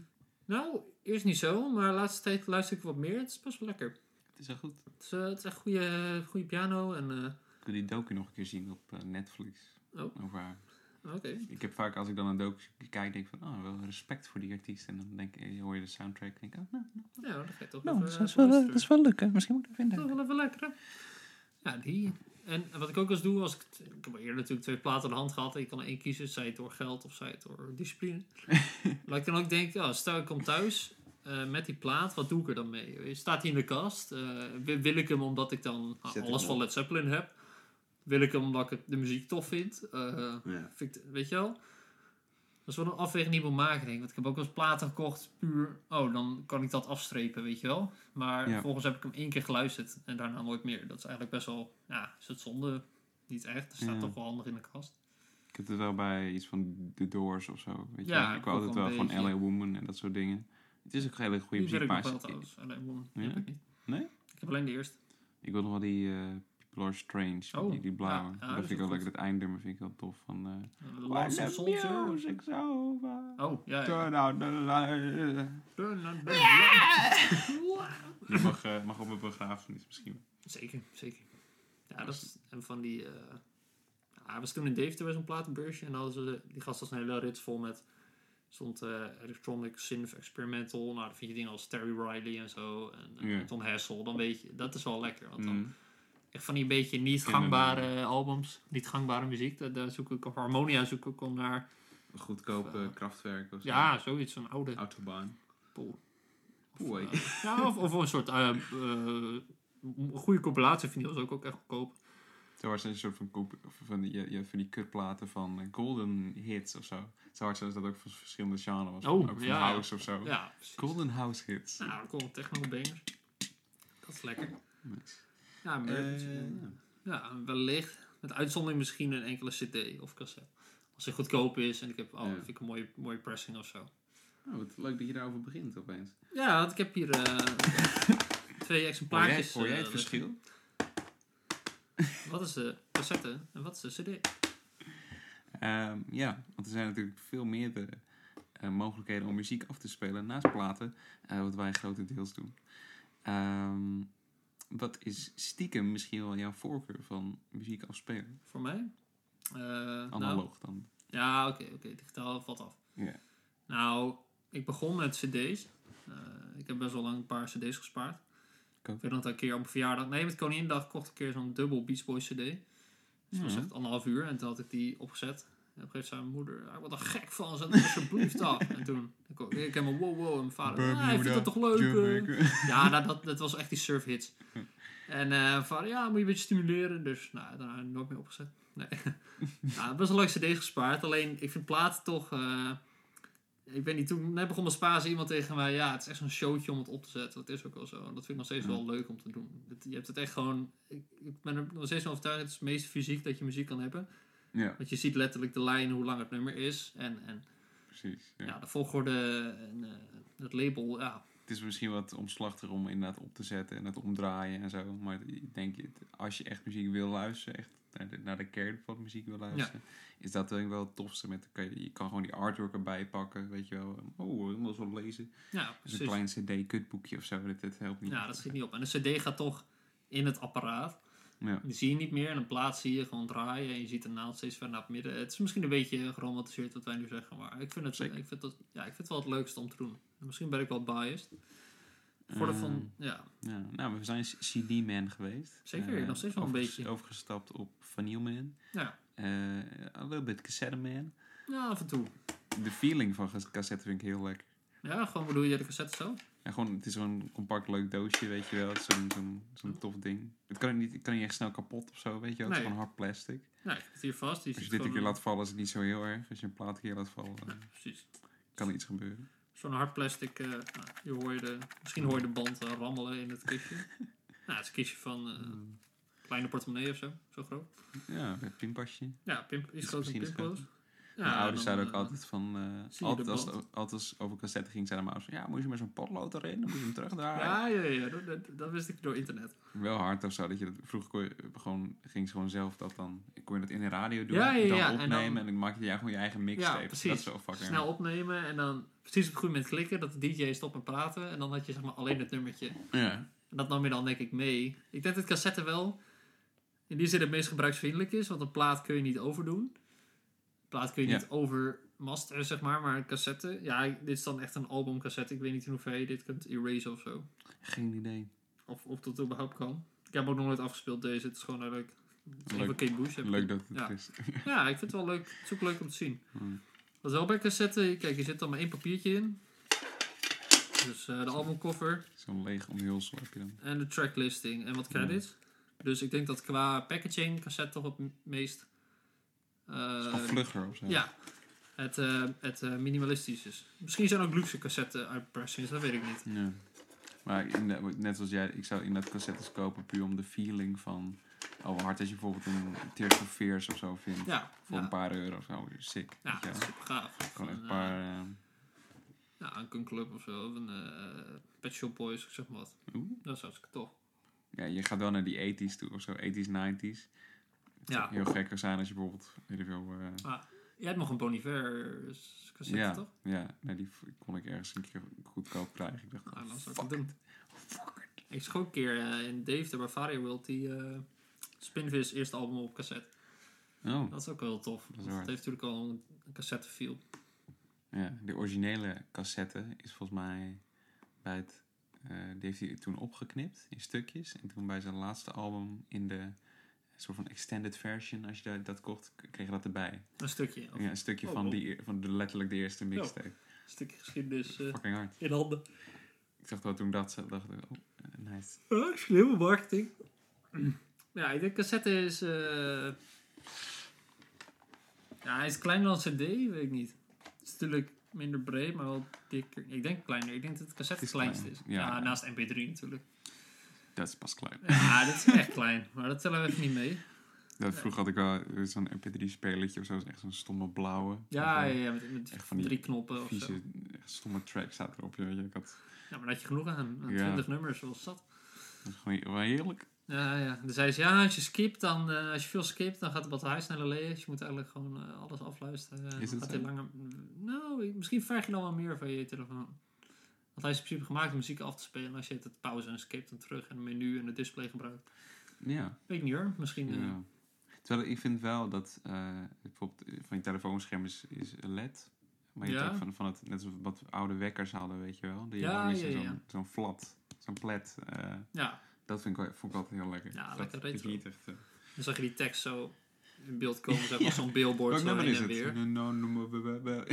Nou, eerst niet zo. Maar de laatste tijd luister ik wat meer. Het is best wel lekker. Het is wel goed. Het is, eh, het is echt goede, goede piano. En, eh, Ik wil die docu nog een keer zien op eh, Netflix. Oh. Over haar. oké. Ik heb vaak als ik dan een docu kijk, denk ik van, oh, wel respect voor die artiest. En dan denk ik, hoor je de soundtrack en denk ik, oh, nou, Ja, dat ga je toch nou, even, dat, is wel, dat is wel leuk. hè. Misschien moet ik even Dat is vinden. wel even lekker, hè? Ja, die. En wat ik ook eens doe, als ik, ik heb al eerder natuurlijk twee platen in de hand gehad. En je kan er één kiezen, zij het door geld of zij het door discipline. maar ik kan ook denken, oh, stel ik kom thuis eh, met die plaat, wat doe ik er dan mee? Staat hij in de kast? Eh, wil, ik hem omdat ik dan nou, alles van. Led Zeppelin heb? Wil ik hem omdat ik de muziek tof vind? Eh, Ja. vind ik, weet je wel? Dat is wel een afweging die ik maken, denk ik. Want ik heb ook wel eens platen gekocht, puur... Oh, dan kan ik dat afstrepen, weet je wel. Maar Ja. vervolgens heb ik hem één keer geluisterd en daarna nooit meer. Dat is eigenlijk best wel... Ja, is het zonde? Niet echt. Er staat Ja. toch wel handig in de kast. Ik heb het wel bij iets van The Doors of zo. Weet je Ja, ik wou altijd wel een van. LA Woman en dat soort dingen. Het is ook hele goede Die muziek, werkt nog maar wel trouwens. Alleen Woman. Die Ja? heb ik niet. Nee? Ik heb alleen de eerste. Ik wil nog wel die eh Are Strange, Oh, die, die blauwe. ja, ja, dat dat vind ik wel lekker. Het eindnummer vind ik wel tof. Van, eh The Lost of Soldier. music's over. Oh, ja. ja. Turn out the light. Turn on the light. Je mag, eh, mag op een begrafenis misschien. Zeker, zeker. Ja, dat is en van die. eh ja, was toen in Deventer was een platenbeursje en dan hadden ze die gast als een hele rits vol met stond eh, electronic synth experimental. Nou, dan vind je dingen als Terry Riley en zo en Ja. Ton Hessel. Dan weet je, dat is wel lekker. Want dan Mm. Echt van die beetje niet gangbare albums, niet gangbare muziek. Daar, zoek ik op Harmonia zoek ik om naar. Goedkope eh, krachtwerk of zo. Ja, zoiets, een oude. Autobahn. Pool. Of, eh, ja, of, of een soort een goede compilatie vinyl is ook, ook echt goedkoop. Zo hard zijn een soort van, van die, hebt van die kutplaten van golden hits of zo. Zo hard zijn dat ook van verschillende genres. Oh, ook van ja, ja. house of zo. Ja, precies. Golden house hits. Nou, dan komen techno bangers. Dat is lekker. Nice. Ja, Eh, ja, wellicht. Met uitzondering misschien een enkele cd of cassette. Als hij goedkoop is en ik heb, oh, Ja. vind ik een mooie, mooie pressing of zo. Oh, wat leuk dat je daarover begint opeens. Ja, want ik heb hier eh, twee Hoor jij, exemplaartjes. hoor jij eh, het verschil? Wat is de cassette en wat is de cd? Ehm, ja, want er zijn natuurlijk veel meerdere eh, mogelijkheden om muziek af te spelen naast platen, eh, wat wij grotendeels doen. Ehm, wat is stiekem misschien wel jouw voorkeur van muziek afspelen? Voor mij? Nou, Analoog dan. Ja, oké, oké. Digitaal valt af. Nou, ik begon met cd's. Eh, ik heb best wel lang een paar cd's gespaard. Ik weet nog dat een keer op een verjaardag... Nee, met Koninginnedag kocht ik een keer zo'n dubbel Beach Boys cd. Dus dat was echt anderhalf uur. En toen had ik die opgezet. En op een gegeven moment zei mijn moeder... "Ah, word er gek van, het alsjeblieft af. En toen... Ik, ik helemaal wow, wow. En mijn vader... Ah, ik vind dat toch leuk? eh?" Ja, nou, dat, dat was echt die surf hits. En mijn vader, ja, moet je een beetje stimuleren. Dus, nou, daarna nooit meer opgezet. Nee. ja, best wel leuk cd's gespaard. Alleen, ik vind platen toch... eh, ik weet niet, toen net begon mijn spa, zei iemand tegen mij... Ja, het is echt zo'n showtje om het op te zetten. Dat is ook wel zo. En dat vind ik nog steeds Ja. wel leuk om te doen. Het- je hebt het echt gewoon... Ik, ik ben er nog steeds van overtuigd... Het is het meest fysiek dat je muziek kan hebben. Ja, Want je ziet letterlijk de lijn, hoe lang het nummer is. En, en precies. Ja. ja. de volgorde en eh, het label, ja, Het is misschien wat omslachtiger om inderdaad op te zetten en het omdraaien en zo. Maar ik denk, als je echt muziek wil luisteren, echt naar de, naar de kern van muziek wil luisteren, is dat denk ik wel het tofste. Met, kan je, je kan gewoon die artwork erbij pakken, weet je wel. Oh, ik moet wel lezen. ja Dus een klein cd-kutboekje of zo, dat, dat helpt niet. Ja, dat schiet niet op. En de cd gaat toch in het apparaat. Ja. Die zie je niet meer. En een plaat zie je gewoon draaien. En je ziet de naald steeds verder naar het midden. Het is misschien een beetje geromantiseerd wat wij nu zeggen. Maar ik vind het, Zeker. ik vind dat, ja, ik vind het wel het leukste om te doen. En misschien ben ik wel biased. Voor de Ehm, van, ja, Ja, nou, we zijn CD-man geweest. Zeker, Eh, nog steeds wel een beetje. Overgestapt op Vinyl Man. ja. Eh, a little bit Cassette Man. ja, af en toe. De feeling van cassette vind ik heel lekker. Ja, gewoon bedoel je de cassette zo? Ja, gewoon, het is zo'n compact leuk doosje, weet je wel. Het is zo'n zo'n zo'n tof ding. Het kan niet, het kan niet echt snel kapot of zo, weet je wel. Het is Nee. gewoon hard plastic. Heb het hier vast. Die Als je dit een keer laat vallen, is het niet zo heel erg. Als je een plaat een keer laat vallen, Precies. kan er iets gebeuren. Zo'n hard plastic, eh, nou, hier hoor je de, misschien hoor je de band eh, rammelen in het kistje. nou, het is een kistje van eh Mm. kleine portemonnee of zo, zo groot. Ja, een pinpasje. Ja, pimp, Is pimploos. Ja, Mijn ouders zeiden ook eh, altijd van... eh, altijd, als, altijd als over cassette ging, zeiden mijn ouders... Ja, moet je met zo'n potlood erin? Dan moet je hem terugdraaien. Ja, ja, ja, dat, dat, dat wist ik door internet. Wel hard of zo. Dat je dat, vroeger kon je, gewoon, ging ze gewoon zelf dat dan... Kon je dat in de radio doen. Ja, ja, dan ja, en opnemen. En dan- dan, maak je gewoon je eigen mixtape. Ja, precies. Dat is zo fucking Snel opnemen en dan precies op het goede moment klikken, dat de DJ stopt met praten. En dan had je zeg maar alleen het nummertje. Ja. En dat nam je dan denk ik mee. Ik denk dat cassette wel in die zin het meest gebruiksvriendelijk is, want een plaat kun je niet overdoen. Plaat kun je niet overmasteren, zeg maar, maar een cassette, ja, dit is dan echt een albumcassette. Ik weet niet in hoeverre je dit kunt erasen of zo. Geen idee. Of, of dat überhaupt kan. Ik heb ook nog nooit afgespeeld deze, het is gewoon is een Leuk. van Kate Bush. heb ik- Leuk dat het Ja. is. Ja, ik vind het wel leuk. Het is ook leuk om te zien. Hmm. Wat wel bij cassette, kijk, je zit dan maar één papiertje in. Dus eh, de albumcover Zo'n leeg omhulsel heb je dan. en de tracklisting en wat credits. Dus ik denk dat qua packaging cassette toch het meest... eh, Het is gewoon vlugger of zo. ja. het, eh, het eh, minimalistisch is. Misschien zijn ook luxe cassette uitpressings, dat weet ik niet. Ja. Maar in, net zoals jij, ik zou inderdaad cassettes kopen puur om de feeling van... Oh, hard als je bijvoorbeeld een Tears of Fears of zo vindt. Ja, Voor ja. een paar euro of zo. Sick. Ja, dat is super gaaf. Gewoon een, een paar... eh, ja, een Club of zo. Of een eh Pet Shop Boys, of zeg maar wat. oeh. Dat is hartstikke tof. Ja, je gaat wel naar die 80s toe of zo. 80s, 90s. Ja. heel gek zijn als je bijvoorbeeld... Weet ik veel... eh, Jij hebt nog een Bon Iver cassette, ja, toch? ja. Nee, die kon ik ergens een keer goedkoop krijgen. Ik dacht, zou ik fuck het doen. Ik ook een keer eh, in Dave de Bavaria World die eh Spinvis eerste album op cassette. Oh, Dat is ook wel heel tof. hard. het heeft natuurlijk al een, cassette feel. ja. De originele cassette is volgens mij bij het... eh, die heeft hij toen opgeknipt in stukjes. En toen bij zijn laatste album in de soort van extended version, als je dat, dat kocht, kreeg je dat erbij. Een stukje. Of Ja, een stukje Oh, van, oh. die, van de, letterlijk de eerste mixtape. Een stukje geschiedenis eh, Fucking hard. in handen. Ik dacht wel toen dat ze dacht ik, oh, nice. Ja, slimme marketing. Ja, ik denk cassette is... eh ja, hij is kleiner dan cd, weet ik niet. Het is natuurlijk minder breed, maar wel dikker. Ik denk kleiner. Ik denk dat het cassette Het kleinste is. ja. Ja, naast mp3 natuurlijk. Dat is pas klein. Ja, dat is echt klein. Maar dat tellen we even niet mee. Dat, vroeger had ik wel zo'n mp3-spelertje of zo, echt zo'n stomme blauwe. Ja, ja, ja met, met echt van drie knoppen of zo. Vieze, echt stomme track staat erop. Ik had, Ja, maar daar had je genoeg aan. aan Ja. 20 nummers, zoals dat. dat is gewoon wel heerlijk. Ja, ja. Dan zei ze, ja, als je skipt, dan, eh, als je veel skipt, dan gaat de batterij sneller leeg. Dus je moet eigenlijk gewoon eh, alles afluisteren. En Is het gaat langer... Nou, misschien vraag je dan wel meer van je telefoon. Want hij is in principe gemaakt om muziek af te spelen. Als je het pauze en skipt en terug en een menu en het display gebruikt. Ja. Weet ik niet hoor. Misschien... eh, ja. Terwijl ik vind wel dat eh, bijvoorbeeld eh, van je telefoonscherm is, is LED. Maar je Ja. hebt ook van, van het, net zoals wat oude wekkers hadden, weet je wel. Die Ja, ja, zo'n ja. zo'n flat, zo'n plat. eh, ja, dat vind ik, vond ik altijd heel lekker. Ja, dat lekker retro. niet echt... eh, dan zag je die tekst zo in beeld komen. Maar zo'n billboard zo heen en het? weer. No, no, no,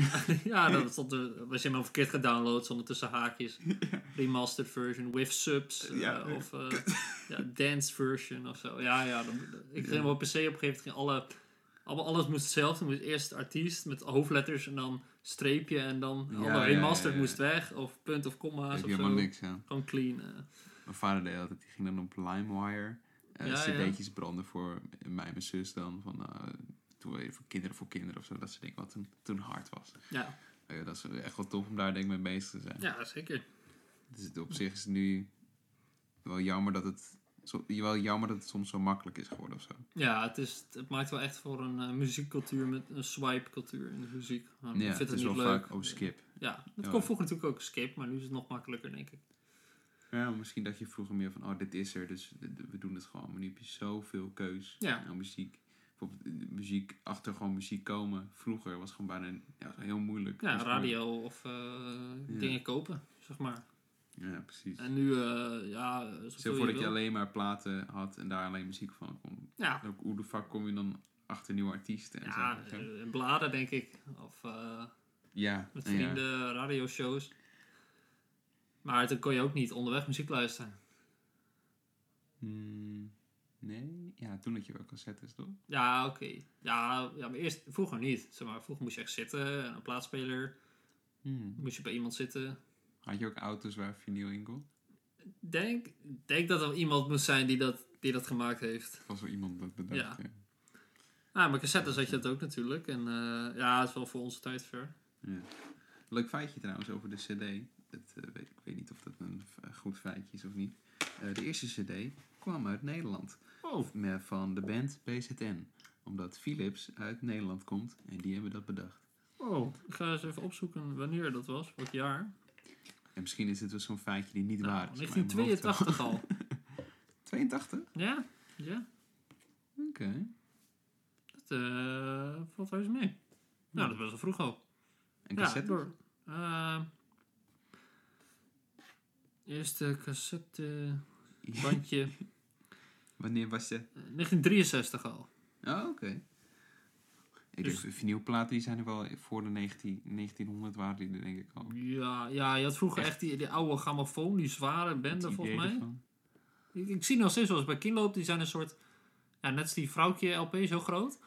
ja, dat stond er, als je hem verkeerd gedownload, stond er tussen haakjes. Remastered version with subs. eh, Ja. of eh, ja, dance version of zo. Ja, ja. Dan, ik ging op PC op een gegeven moment. Alle, alles moest hetzelfde. Moest eerst artiest met hoofdletters en dan streepje. En dan Ja, alle remastered moest weg. Of punt of je of helemaal zo. niks. Gewoon clean. eh. Mijn vader deed altijd, die ging dan op LimeWire ja. cd'tjes branden voor mij en mijn zus dan. Van, eh, toen we voor kinderen voor kinderen of zo. Dat soort dingen wat toen, toen hard was. ja. Eh, dat is echt wel tof om daar denk ik mee bezig te zijn. ja, zeker. Dus op zich is het nu wel jammer dat het, zo, wel jammer dat het soms zo makkelijk is geworden of zo. Ja, het, is, het maakt wel echt voor een eh, muziekcultuur met een swipe cultuur in de muziek. Nou, ja, ik vind het is het wel niet leuk. vaak, oh skip. Ja, dat Ja. kon vroeger natuurlijk ook skip, maar nu is het nog makkelijker, denk ik. Ja, misschien dat je vroeger meer van, oh dit is er, dus we doen het gewoon. Maar nu heb je zoveel keus Ja. aan muziek. Bijvoorbeeld eh, muziek, achter gewoon muziek komen. Vroeger was gewoon bijna ja, heel moeilijk. Ja, radio of eh, Ja. dingen kopen, zeg maar. Ja, precies. En nu, eh ja, Stel voor dat je alleen maar platen had en daar alleen muziek van kon. Ja, Ook hoe de fuck kom je dan achter nieuwe artiesten en ja zo. bladen denk ik. Of eh, Ja, met vrienden, radioshows. Maar dan kon je ook niet onderweg muziek luisteren. Hmm, nee, ja, toen had je wel cassettes, toch? Ja, oké. Ja, ja, maar eerst, vroeger niet. Zeg maar, vroeger moest je echt zitten, en een plaatspeler. Hmm. Moest je bij iemand zitten. Had je ook auto's waar vinyl in kon? Denk, denk dat er iemand moest zijn die dat, die dat gemaakt heeft. Was wel iemand dat bedacht. Ja. Ja. Ah, maar cassettes had je dat ook natuurlijk. En eh, ja, het is wel voor onze tijd ver. Ja. Leuk feitje trouwens over de CD. Het, eh, weet, ik weet niet of dat een eh, goed feitje is of niet. Eh, de eerste CD kwam uit Nederland. Oh, Met, van de band BZN. Omdat Philips uit Nederland komt en die hebben dat bedacht. oh. Ik ga eens even opzoeken wanneer dat was. Welk jaar. En misschien is het wel zo'n feitje die niet Nou, waar is. maar in mijn hoofd 1982 al. wel. 82? Ja? Ja? Oké. Dat eh valt heus mee. Nou, dat was wel vroeg al. En Ja, cassette? door. Eh, eerste cassette bandje. Wanneer was je? eh, 1963 al. Oh, oké. Ik Dus- denk, vinylplaten die zijn er wel voor de 19, 1900 waren die er denk ik al. Ja, ja, je had vroeger Echt? echt die, die oude grammofoon, die zware bende volgens mij. Ik, ik zie nog steeds zoals bij Kinloop, die zijn een soort, ja, net als die vrouwtje LP, zo groot.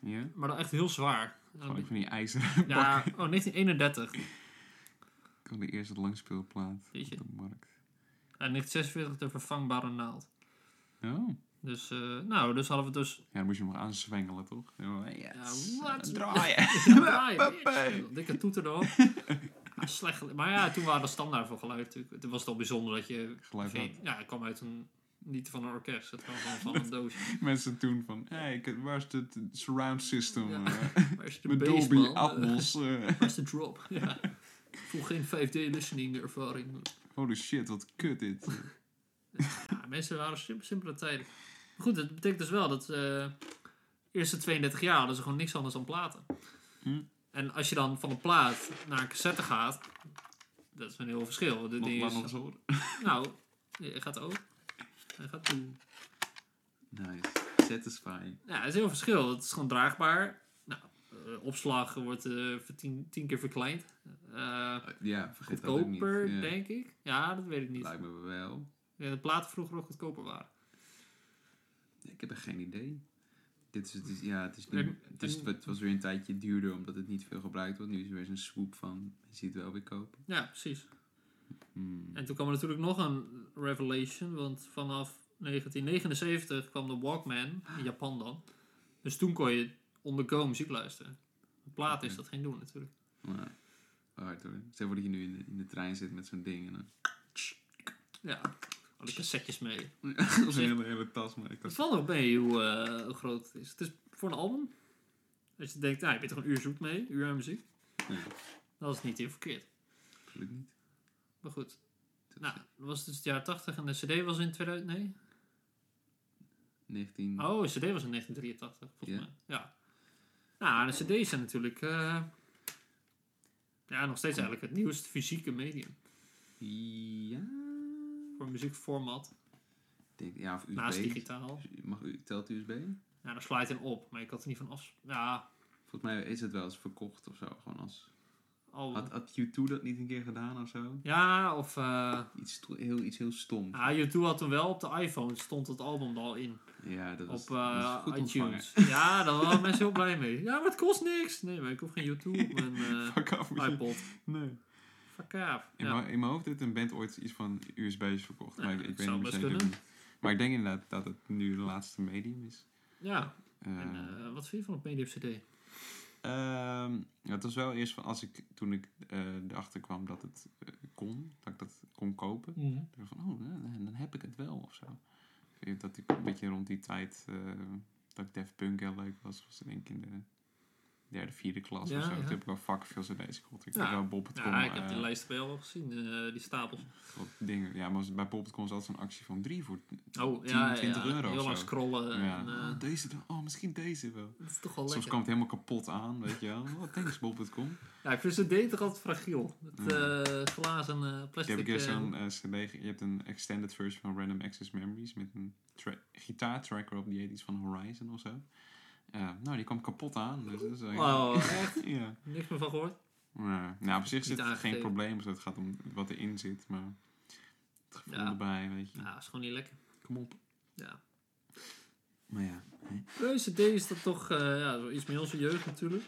Ja? Maar dan echt heel zwaar. Gewoon van die ijzeren ja, oh, 1931. De eerste langspeelplaat Jeetje. op de markt. En 1946 de vervangbare naald. Oh. Dus, eh, nou, dus hadden we dus... Ja, dan moest je hem nog aanzwengelen, toch? Ja, yes. wat? Draaien. Ja, bitch. Dikke toeter erop. Ja, slecht. Maar ja, toen waren de standaard voor geluid natuurlijk. Toen was het al bijzonder dat je... Geluid geen- had. ja, het kwam uit een... Niet van een orkest, het kwam gewoon van een doosje. Mensen toen van, hey, waar is het surround system? Ja. eh, Waar is de Met Dolby? Atmos. eh. Waar is de drop? Ja. Voel geen 5D listening ervaring. holy shit, wat kut dit. Ja, mensen waren sim- simpele tijden. Maar goed, dat betekent dus wel dat de eerste 32 jaar hadden ze gewoon niks anders dan platen. Hm. En als je dan van een plaat naar een cassette gaat, dat is een heel verschil. De is- nog eens horen. nou, hij gaat ook. Hij gaat toe. Nice. Satisfying. Ja, het is een heel verschil. Het is gewoon draagbaar. Eh, opslag wordt eh, tien, tien keer verkleind. Eh Ja, vergeet dat ook niet. goedkoper, Ja. denk ik. Ja, dat weet ik niet. Lijkt me wel. Ja, de platen vroeger ook goedkoper waren. Ik heb echt geen idee. Dit is, het is, ja, het, is nu, het, is, het was weer een tijdje duurder omdat het niet veel gebruikt wordt. Nu is er weer zo'n swoop van, je ziet het wel weer kopen. Ja, precies. Hmm. En toen kwam er natuurlijk nog een revelation, want vanaf 1979 kwam de Walkman, in Japan dan. Dus toen kon je on the go muziek luisteren. Een plaat is dat geen doen natuurlijk. Maar, hard hoor. Stel voor dat je nu in de, in de trein zit met zo'n ding en dan... Ja, al die cassettes mee. dat is een hele, hele tas, maar ik Het valt nog mee hoe, eh, hoe groot het is. Het is voor een album. Als je denkt, nou, je bent toch een uur zoek mee, een uur aan muziek. Dat is niet heel verkeerd. absoluut niet. Maar goed. Nou, dat was dus het jaar 80 en de CD was in 2000. Nee? 19... Oh, de CD was in 1983, volgens mij. Ja. Nou, de CD's zijn natuurlijk. eh, ja, nog steeds eigenlijk het nieuwste fysieke medium. Ja... Voor muziekformat. Denk, ja, of USB. Naast digitaal. Mag u, telt USB? Ja, daar het in op. Maar ik had er niet van af. Ja, Volgens mij is het wel eens verkocht of zo. Gewoon als... al. Had, had U2 dat niet een keer gedaan of zo? Ja, of. eh Iets, heel, iets heel stom. ja, YouTube had toen wel op de iPhone. Stond het album er al in. Ja, dat was, op dat eh, was iTunes. Ja, daar waren mensen heel blij mee. Ja, maar het kost niks. Nee, maar ik hoef geen YouTube op mijn eh, iPod. Nee. Fuck af. In, in mijn hoofd heeft een band ooit iets van USB's verkocht. Ja, maar ik, weet niet zeker. Maar ik denk inderdaad dat het nu de laatste medium is. ja. En, wat vind je van het medium CD? Ja, het was wel eerst van als ik toen ik eh, erachter kwam dat het eh, kon, dat ik dat kon kopen. dacht ik van, oh, dan heb ik het wel of zo. Dat ik een beetje rond die tijd eh, dat ik Def Punk heel leuk was, was denk ik in de derde, vierde klas Ja, of zo. ja. Toen heb ik wel fucking veel cd's gekocht. Ik Ja. heb wel Bob.com. Ja, ik heb die eh, lijst bij wel gezien, eh, die stapels. wat dingen. Ja, maar bij Bob.com was altijd zo'n actie van drie voor Oh, 10, ja, 20 ja, euro Heel lang zo. scrollen. ja. En, eh, oh, deze dan. Oh, misschien deze wel. dat is toch wel Soms lekker. kwam het helemaal kapot aan, weet je wel. Oh, thanks Bob.com. Ja, ik vind CD toch altijd fragiel. Ja. eh, glazen eh, Je plastic. hebt eh, zo'n cd, je hebt een extended version van Random Access Memories met een tra- gitaartrack erop, die heet iets van Horizon of zo. Ja, nou, die kwam kapot aan. Dus dat is wel- Oh, echt? ja. Niks meer van gehoord? Ja. Nou, op zich zit er geen probleem, dus het gaat om wat erin zit, maar het gevoel Ja. erbij, weet je. Ja, is gewoon niet lekker. Kom op. Ja. Maar ja, CD is dat toch eh, ja, iets meer onze jeugd natuurlijk.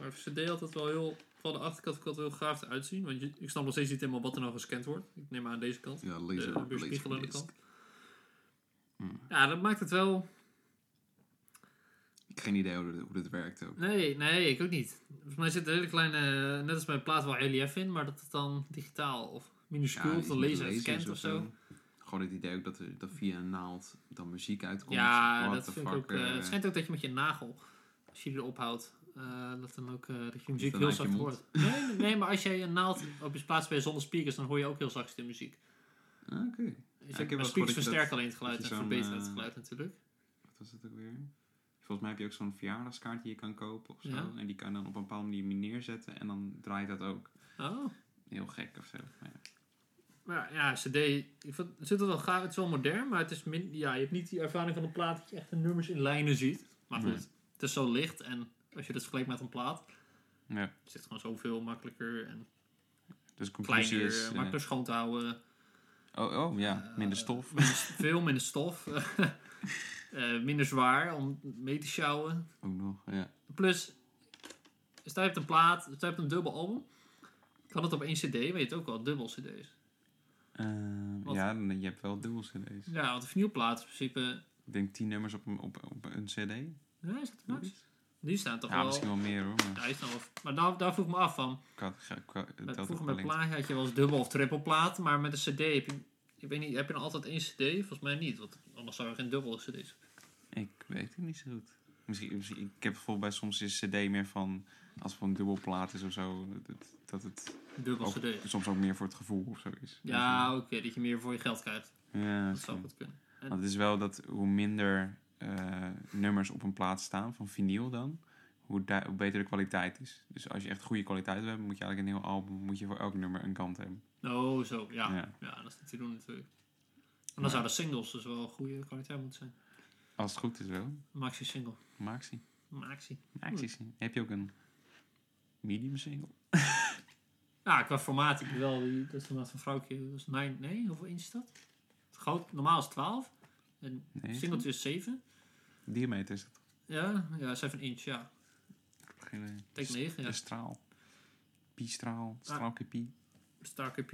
Maar CD had het wel heel... Van de achterkant ik altijd heel gaaf eruit zien. Want je, ik snap nog steeds niet helemaal wat er nou gescand wordt. Ik neem aan deze kant. ja, De laser, weerspiegelende laser kant. Hmm. Ja, dat maakt het wel... Ik heb geen idee hoe dit, hoe dit werkt ook. Nee, nee, ik ook niet. Volgens mij zit een hele kleine, net als bij een plaat wel relief in, maar dat het dan digitaal of minuscuul of iets een met laser scant of zo. Gewoon het idee ook dat er dat via een naald dan muziek uitkomt. Ja, What dat vind ik ook. eh, eh, het schijnt ook dat je met je nagel, als je erop houdt, eh, dat dan ook eh, dat je muziek heel zacht hoort. Nee, nee, maar als jij een naald op je plaats bij zonder speakers, dan hoor je ook heel zacht de muziek. ah, Oké. Mijn eens speakers dat versterken dat- alleen het geluid dat en verbeteren het eh, geluid natuurlijk. Wat was het ook weer? Volgens mij heb je ook zo'n verjaardagskaart die je kan kopen of zo. Ja. En die kan je dan op een bepaalde manier neerzetten en dan draait dat ook. Oh. Heel gek of zo. Maar ja. Maar ja, CD, ik vond, het zit er wel gaaf, het is wel modern, maar het is min, ja, je hebt niet die ervaring van een plaat dat je echt de nummers in lijnen ziet. Maar goed, Nee. het is zo licht en als je dat vergelijkt met een plaat, ja. het gewoon zoveel makkelijker en Dus kleiner, is... eh, eh, makkelijker schoon te houden. oh, oh ja, Eh, minder stof. minder- veel minder stof. Eh, minder zwaar om mee te sjouwen. ook nog, ja. Plus, stel je hebt een plaat, stel je hebt een dubbel album. Kan het op één cd, weet je het ook wel, dubbel cd's. Wat? ja, dan- je hebt wel dubbel cd's. Ja, want een vinylplaat is in principe... Ik denk 10 nummers op een, op, op een cd. Ja, is dat max? Die staan toch Ja, wel... misschien wel meer hoor. Maar Ja, wel... Maar daar, daar vroeg ik me af van. qua, qua, Met, telt vroeger met plaatje had je wel eens dubbel of triple plaat, maar met een cd heb je... Ik weet niet, heb je dan altijd één cd? Volgens mij niet, want anders zou er geen dubbele cd's Ik weet het niet zo goed. Misschien, misschien, ik heb bijvoorbeeld bij soms is cd meer van... Als het van een dubbelplaat is of zo... Dat, dat het Dubbel ook, cd. soms ook meer voor het gevoel of zo is. Ja, oké, dat je meer voor je geld krijgt. ja Dat zou goed kunnen. En- Want het is wel dat hoe minder eh, nummers op een plaat staan, van vinyl dan, hoe, hoe beter de kwaliteit is. Dus als je echt goede kwaliteit wil hebben, moet je eigenlijk een heel album, moet je voor elk nummer een kant hebben. Oh, zo, ja. ja. Ja. dat is te doen natuurlijk. En dan zouden singles dus wel goede kwaliteit moeten zijn. Als het goed is wel. Maxi single. Maxi. Maxi. Maxi. Heb je ook een medium single? Ja, qua formaat je wel, die, dat is formaat van vrouwtje, dat is 9, nee, hoeveel inch is dat? Groot, normaal is 12. En Nee. singeltje is 7. Diameter is het. Ja, ja, 7 inch, ja. Ik denk 9, ja. Straal. Pi-straal. Straalke pi. Starke P,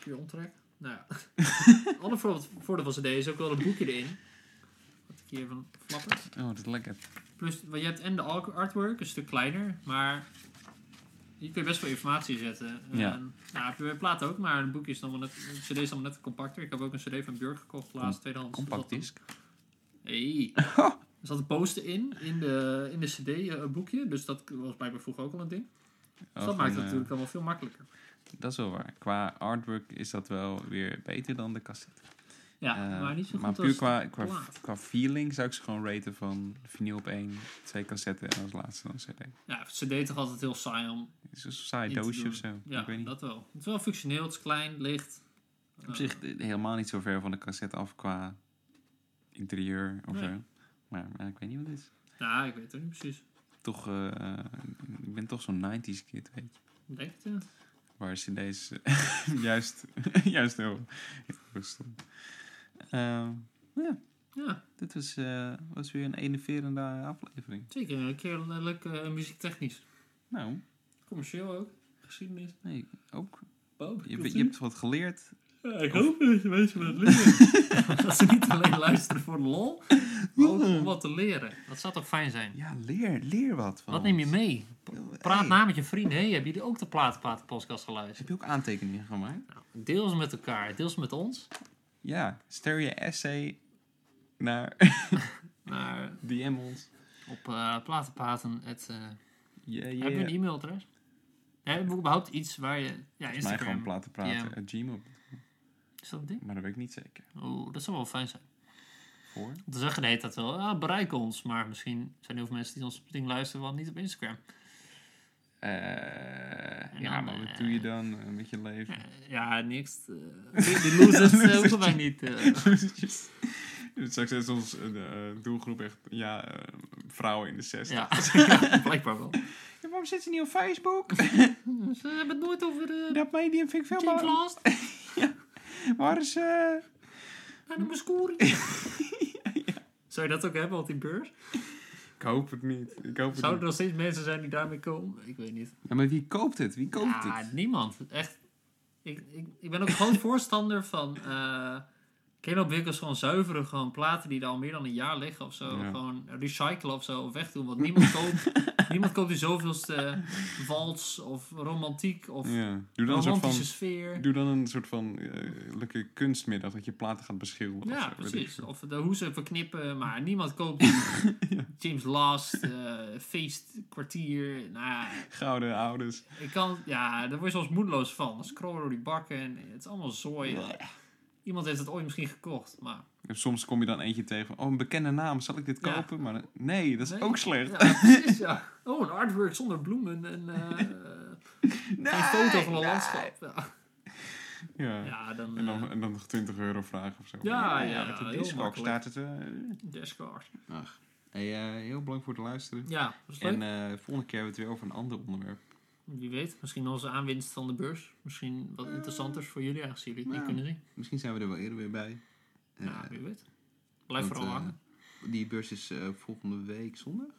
keer omtrek. Nou ja. Ander voordeel van CD is ook wel een boekje erin. Wat ik hier even flappen. Oh, dat is lekker. Plus, want je hebt en de artwork, een stuk kleiner, maar hier kun je best veel informatie zetten. Ja. En, nou, heb je bij plaat ook, maar een boekje is dan wel net, een cd is dan wel net compacter. Ik heb ook een cd van Björk gekocht, laatst, tweedehands. Compact disc. een- Hey. Er zat een poster in, in de, in de cd eh, boekje, dus dat was blijkbaar vroeger ook al een ding. Dus Oh, dat maakt het eh, natuurlijk wel veel makkelijker. Dat is wel waar. Qua artwork is dat wel weer beter dan de cassette. Ja, Eh, maar niet zo goed maar puur qua, qua, qua feeling zou ik ze gewoon raten van vinyl op één, twee cassetten en als laatste dan cd. Ja, cd toch altijd heel saai om Het is een saai doosje of zo. Ja, ik weet niet. dat wel. Het is wel functioneel, het is klein, licht. Op zich helemaal niet zo ver van de cassette af qua interieur of Nee. zo. Maar ik weet niet wat het is. Nou, ik weet het ook niet precies. Toch, eh, eh, ik ben toch zo'n 90s kid, weet je. Denk het, ja. Waar cd's eh, juist, juist heel, heel. Ehm, ja, Ja, dit was, eh, was weer een enerverende aflevering. zeker. Een keer eh, muziektechnisch. Nou, Commercieel ook. Geschiedenis. nee, ook. Boom, Je, je hebt wat geleerd. Ja, ik hoop dat je mensen wat leren. dat ze niet alleen luisteren voor de lol, maar ook om wat te leren. Dat zou toch fijn zijn? Ja, leer, leer wat. Van Wat neem je mee? Praat Hey, na met je vrienden. Hey, hebben jullie ook de Platenpaten podcast geluisterd? Heb je ook aantekeningen gemaakt? Nou, deel ze met elkaar. Deel ze met ons. Ja, stuur je essay naar Maar DM ons. op eh platenpaten. Het, eh, Ja, Hebben we een e-mailadres? Hebben we überhaupt iets waar je... Ja, Mij Instagram. gewoon platen praten Ja. at Gmail. Is dat een ding? Maar dat weet ik niet zeker. Oeh, dat zou wel fijn zijn. Voor? Te zeggen, nee, dat wel. Ah, bereik ons. Maar misschien zijn er heel veel mensen die ons ding luisteren, wel niet op Instagram. Eh, ja, dan, maar wat eh, doe je dan met je leven? Eh, ja, niks. die die losers hoeven wij niet. Straks is ons de, doelgroep echt ja, vrouwen in de 60. ja, blijkbaar wel. Ja, waarom zit ze niet op Facebook? Ze hebben het nooit over uh, Dat medium vind ik veel. Last. Waar is... eh de Muscuri. Zou je dat ook hebben op die beurs? Ik hoop het niet. Ik hoop het Zouden er nog steeds mensen zijn die daarmee komen? Ik weet niet. Ja, maar wie koopt het? Wie koopt ja, het? niemand. Echt. Ik, ik, ik ben ook groot voorstander van... eh ken je op winkels gewoon zuiveren gewoon platen die er al meer dan een jaar liggen of zo. Ja. Gewoon recyclen of zo. Of wegdoen. Want niemand koopt, niemand koopt die zoveelste wals of romantiek of Ja. Doe dan een soort romantische van... sfeer. Doe dan een soort van eh, leuke kunstmiddag dat je platen gaat beschilderen. Ja, of zo, precies. Of de, hoe ze verknippen, maar niemand koopt James Last, eh feestkwartier. Nou ja, Gouden ouders. ik kan, ja, daar word je soms moedeloos van. Dan scrollen door die bakken en het is allemaal zooi. Iemand heeft het ooit misschien gekocht, maar... En soms kom je dan eentje tegen van, oh, een bekende naam, zal ik dit Ja. kopen? Maar nee, dat is Nee. ook slecht. Ja, precies, ja. Oh, een artwork zonder bloemen en eh Nee, geen foto van een nee. landschap. Ja, Ja. ja dan... En, dan, eh, en dan nog 20 euro vragen of zo. Ja, ja, heel Discord staat het. eh, Discord. Ach. Hey, eh, heel bedankt voor het luisteren. Ja, leuk. En eh volgende keer hebben we het weer over een ander onderwerp. Wie weet, misschien onze aanwinst van de beurs. Misschien wat interessanter voor jullie, aangezien jullie het niet Ja. kunnen zien. Misschien zijn we er wel eerder weer bij. Eh, Ja, wie weet. Blijf want, vooral eh, hangen. Die beurs is eh, volgende week zondag.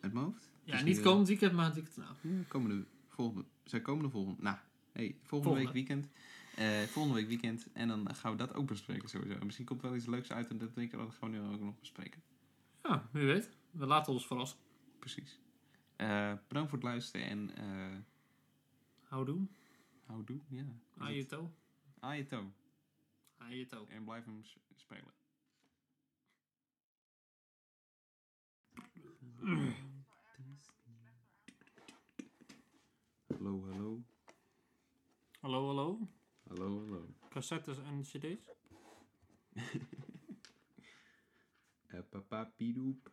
Uit mijn hoofd. Ja, Dus niet komend weekend, maar het weekend nou. Ja, komende, volgende, zijn komende volgende, nou, hey, volgende, Volgende. week weekend. Eh, volgende week weekend. En dan gaan we dat ook bespreken sowieso. En misschien komt er wel iets leuks uit en dat denk ik, dat gaan we nu ook nog bespreken. Ja, wie weet. We laten ons verrassen. Precies. Eh, bedankt voor het luisteren en eh Houdoe. houdoe. Ja. Aan je toe. En blijf hem spelen. Hallo, hallo. Hallo, hallo. Hallo, hallo. Cassettes en cd's. Eh, papa, pidoep.